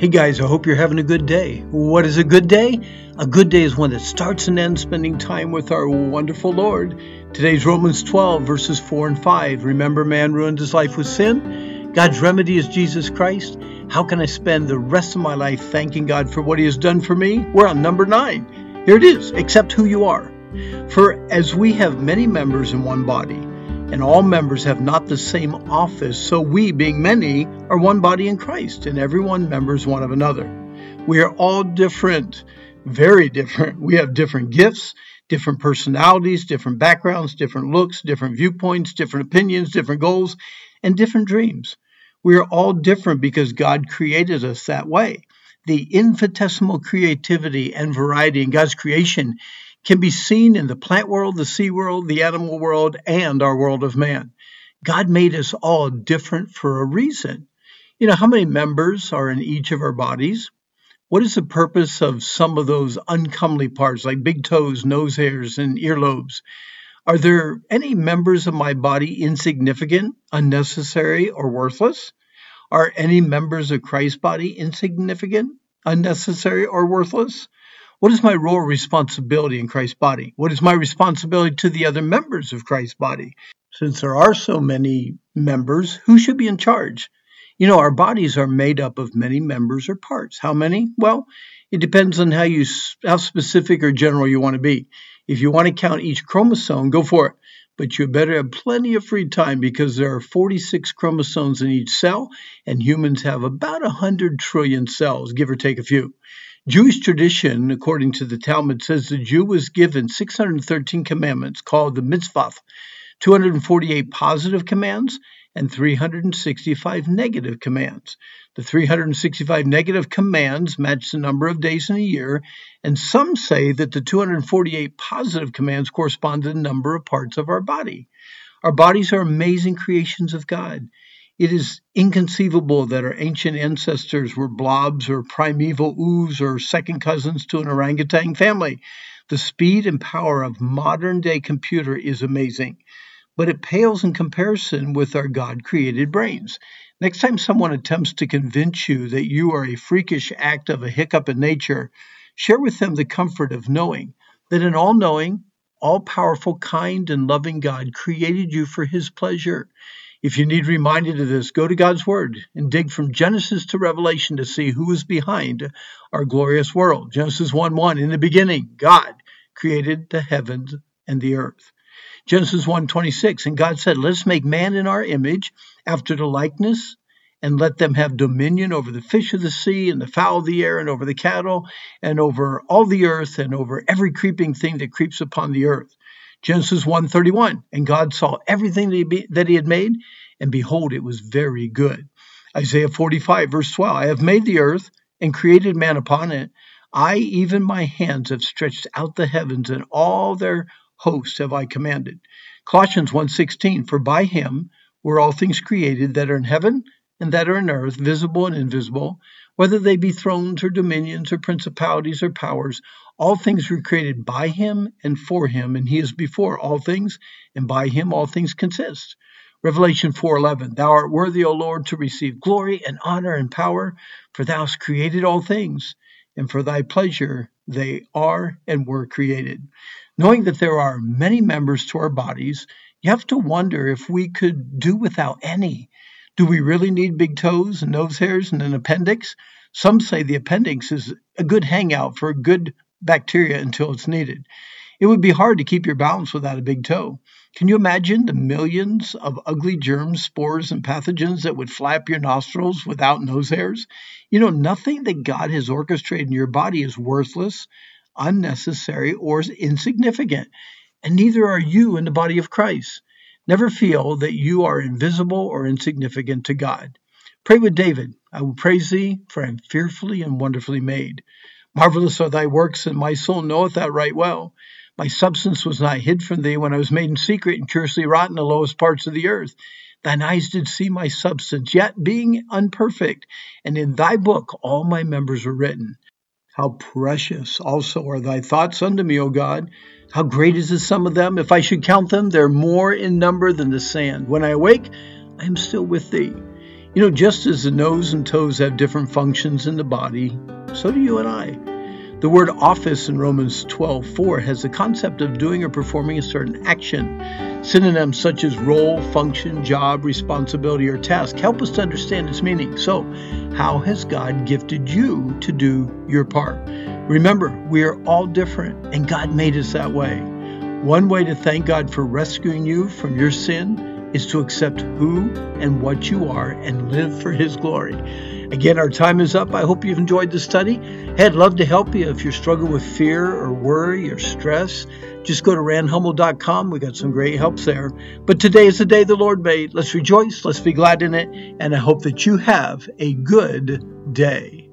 Hey guys, I hope you're having a good day. What is a good day? A good day is one that starts and ends spending time with our wonderful Lord. Today's Romans 12, verses 4 and 5. Remember, man ruined his life with sin. God's remedy is Jesus Christ. How can I spend the rest of my life thanking God for what He has done for me? We're on number 9. Here it is accept who you are. For as we have many members in one body, and all members have not the same office, so we, being many, are one body in Christ, and every one members one of another. We are all different, very different. We have different gifts, different personalities, different backgrounds, different looks, different viewpoints, different opinions, different goals, and different dreams. We are all different because God created us that way. The infinitesimal creativity and variety in God's creation can be seen in the plant world, the sea world, the animal world, and our world of man. God made us all different for a reason. You know, how many members are in each of our bodies? What is the purpose of some of those uncomely parts like big toes, nose hairs, and earlobes? Are there any members of my body insignificant, unnecessary, or worthless? Are any members of Christ's body insignificant, unnecessary, or worthless? What is my role or responsibility in Christ's body? What is my responsibility to the other members of Christ's body? Since there are so many members, who should be in charge? You know, our bodies are made up of many members or parts. How many? Well, it depends on how you how specific or general you want to be. If you want to count each chromosome, go for it. But you better have plenty of free time because there are 46 chromosomes in each cell, and humans have about 100 trillion cells, give or take a few. Jewish tradition, according to the Talmud, says the Jew was given 613 commandments called the mitzvah, 248 positive commands, and 365 negative commands. The 365 negative commands match the number of days in a year, and some say that the 248 positive commands correspond to the number of parts of our body. Our bodies are amazing creations of God. It is inconceivable that our ancient ancestors were blobs or primeval ooze or second cousins to an orangutan family. The speed and power of modern day computer is amazing, but it pales in comparison with our God created brains. Next time someone attempts to convince you that you are a freakish act of a hiccup in nature, share with them the comfort of knowing that an all knowing, all powerful, kind, and loving God created you for his pleasure. If you need reminded of this, go to God's Word and dig from Genesis to Revelation to see who is behind our glorious world. Genesis 1 1 In the beginning, God created the heavens and the earth. Genesis 1 26 And God said, Let us make man in our image, after the likeness, and let them have dominion over the fish of the sea and the fowl of the air and over the cattle and over all the earth and over every creeping thing that creeps upon the earth. Genesis 1:31, and God saw everything that he, be, that he had made, and behold, it was very good. Isaiah 45, verse 12, I have made the earth and created man upon it. I, even my hands, have stretched out the heavens, and all their hosts have I commanded. Colossians 1:16, for by him were all things created that are in heaven and that are in earth, visible and invisible, whether they be thrones or dominions or principalities or powers, all things were created by him and for him, and he is before all things, and by him all things consist. Revelation 4:11 Thou art worthy, O Lord, to receive glory and honor and power, for thou hast created all things, and for thy pleasure they are and were created. Knowing that there are many members to our bodies, you have to wonder if we could do without any. Do we really need big toes and nose hairs and an appendix? Some say the appendix is a good hangout for good bacteria until it's needed. It would be hard to keep your balance without a big toe. Can you imagine the millions of ugly germs, spores, and pathogens that would flap your nostrils without nose hairs? You know, nothing that God has orchestrated in your body is worthless, unnecessary, or insignificant, and neither are you in the body of Christ. Never feel that you are invisible or insignificant to God. Pray with David I will praise thee, for I am fearfully and wonderfully made. Marvelous are thy works, and my soul knoweth that right well. My substance was not hid from thee when I was made in secret and curiously wrought in the lowest parts of the earth. Thine eyes did see my substance, yet being unperfect, and in thy book all my members were written. How precious also are thy thoughts unto me, O God! How great is the sum of them? If I should count them, they're more in number than the sand. When I awake, I am still with thee. You know, just as the nose and toes have different functions in the body, so do you and I. The word office in Romans 12:4 has the concept of doing or performing a certain action. Synonyms such as role, function, job, responsibility, or task help us to understand its meaning. So, how has God gifted you to do your part? Remember, we are all different, and God made us that way. One way to thank God for rescuing you from your sin is to accept who and what you are and live for His glory. Again, our time is up. I hope you've enjoyed the study. Hey, I'd love to help you if you're struggling with fear or worry or stress. Just go to randhummel.com. We got some great helps there. But today is the day the Lord made. Let's rejoice. Let's be glad in it. And I hope that you have a good day.